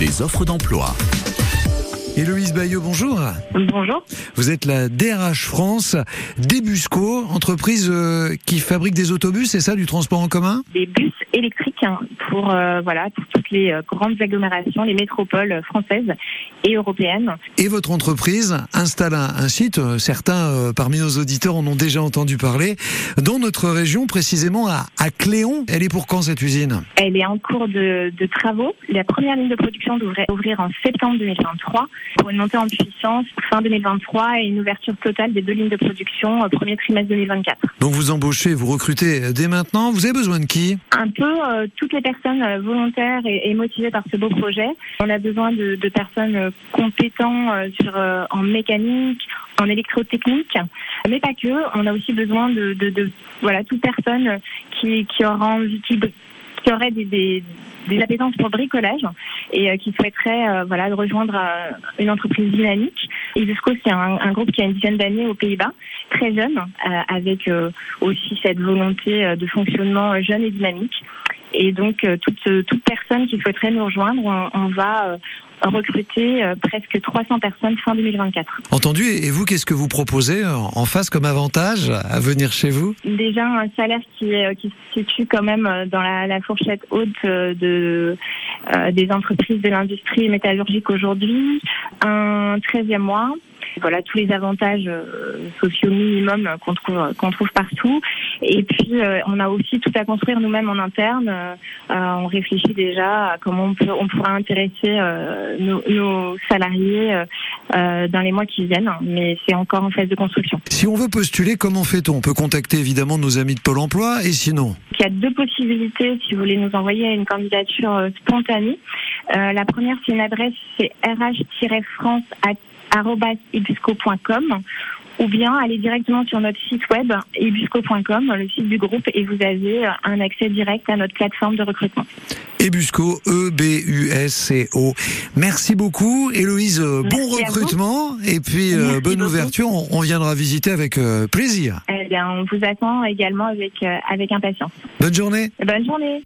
les offres d'emploi. Héloïse Bayeux, bonjour. Bonjour. Vous êtes la DRH France d'Ebusco, entreprise euh, qui fabrique des autobus, c'est ça, du transport en commun? Des bus électriques hein, pour euh, voilà pour toutes les euh, grandes agglomérations, les métropoles françaises et européennes. Et votre entreprise installe un, un site, euh, certains euh, parmi nos auditeurs en ont déjà entendu parler, dans notre région, précisément à, à Cléon. Elle est pour quand cette usine? Elle est en cours de, de travaux. La première ligne de production devrait ouvrir en septembre 2023 pour une montée en puissance fin 2023 et une ouverture totale des deux lignes de production au premier trimestre 2024. Donc vous embauchez, vous recrutez dès maintenant. Vous avez besoin de qui? Un peu euh, toutes les personnes euh, volontaires et, et motivées par ce beau projet. On a besoin de, de personnes euh, compétentes euh, sur, euh, en mécanique, en électrotechnique, mais pas que. On a aussi besoin de, de, de voilà toute personne qui, qui aura envie, qui, qui aurait des, des, des appétences pour bricolage et euh, qui souhaiterait euh, voilà rejoindre euh, une entreprise dynamique. Ibusco, c'est un, un groupe qui a une dizaine d'années aux Pays-Bas, très jeune, avec aussi cette volonté de fonctionnement jeune et dynamique. Et donc, euh, toute, toute personne qui souhaiterait nous rejoindre, on, on va euh, recruter euh, presque 300 personnes fin 2024. Entendu. Et vous, qu'est-ce que vous proposez euh, en face comme avantage à venir chez vous? Déjà un salaire qui, est, qui se situe quand même euh, dans la, la fourchette haute euh, de, euh, des entreprises de l'industrie métallurgique aujourd'hui, un 13e mois. Voilà tous les avantages euh, sociaux minimums qu'on trouve qu'on trouve partout. Et puis euh, on a aussi tout à construire nous-mêmes en interne. Euh, on réfléchit déjà à comment on peut on pourra intéresser nos, nos salariés dans les mois qui viennent. Mais c'est encore en phase de construction. Si on veut postuler, comment fait-on? On peut contacter évidemment nos amis de Pôle emploi et sinon? Il y a deux possibilités si vous voulez nous envoyer une candidature spontanée. Euh, la première, c'est une adresse, c'est rh-france@ibusco.com ou bien aller directement sur notre site web ibusco.com, le site du groupe, et vous avez euh, un accès direct à notre plateforme de recrutement. Ebusco, E-B-U-S-C-O. Merci beaucoup, Héloïse. Bon recrutement et puis euh, bonne beaucoup. ouverture. On, on viendra visiter avec euh, plaisir. Eh bien, on vous attend également avec, euh, avec impatience. Bonne journée. Bonne journée.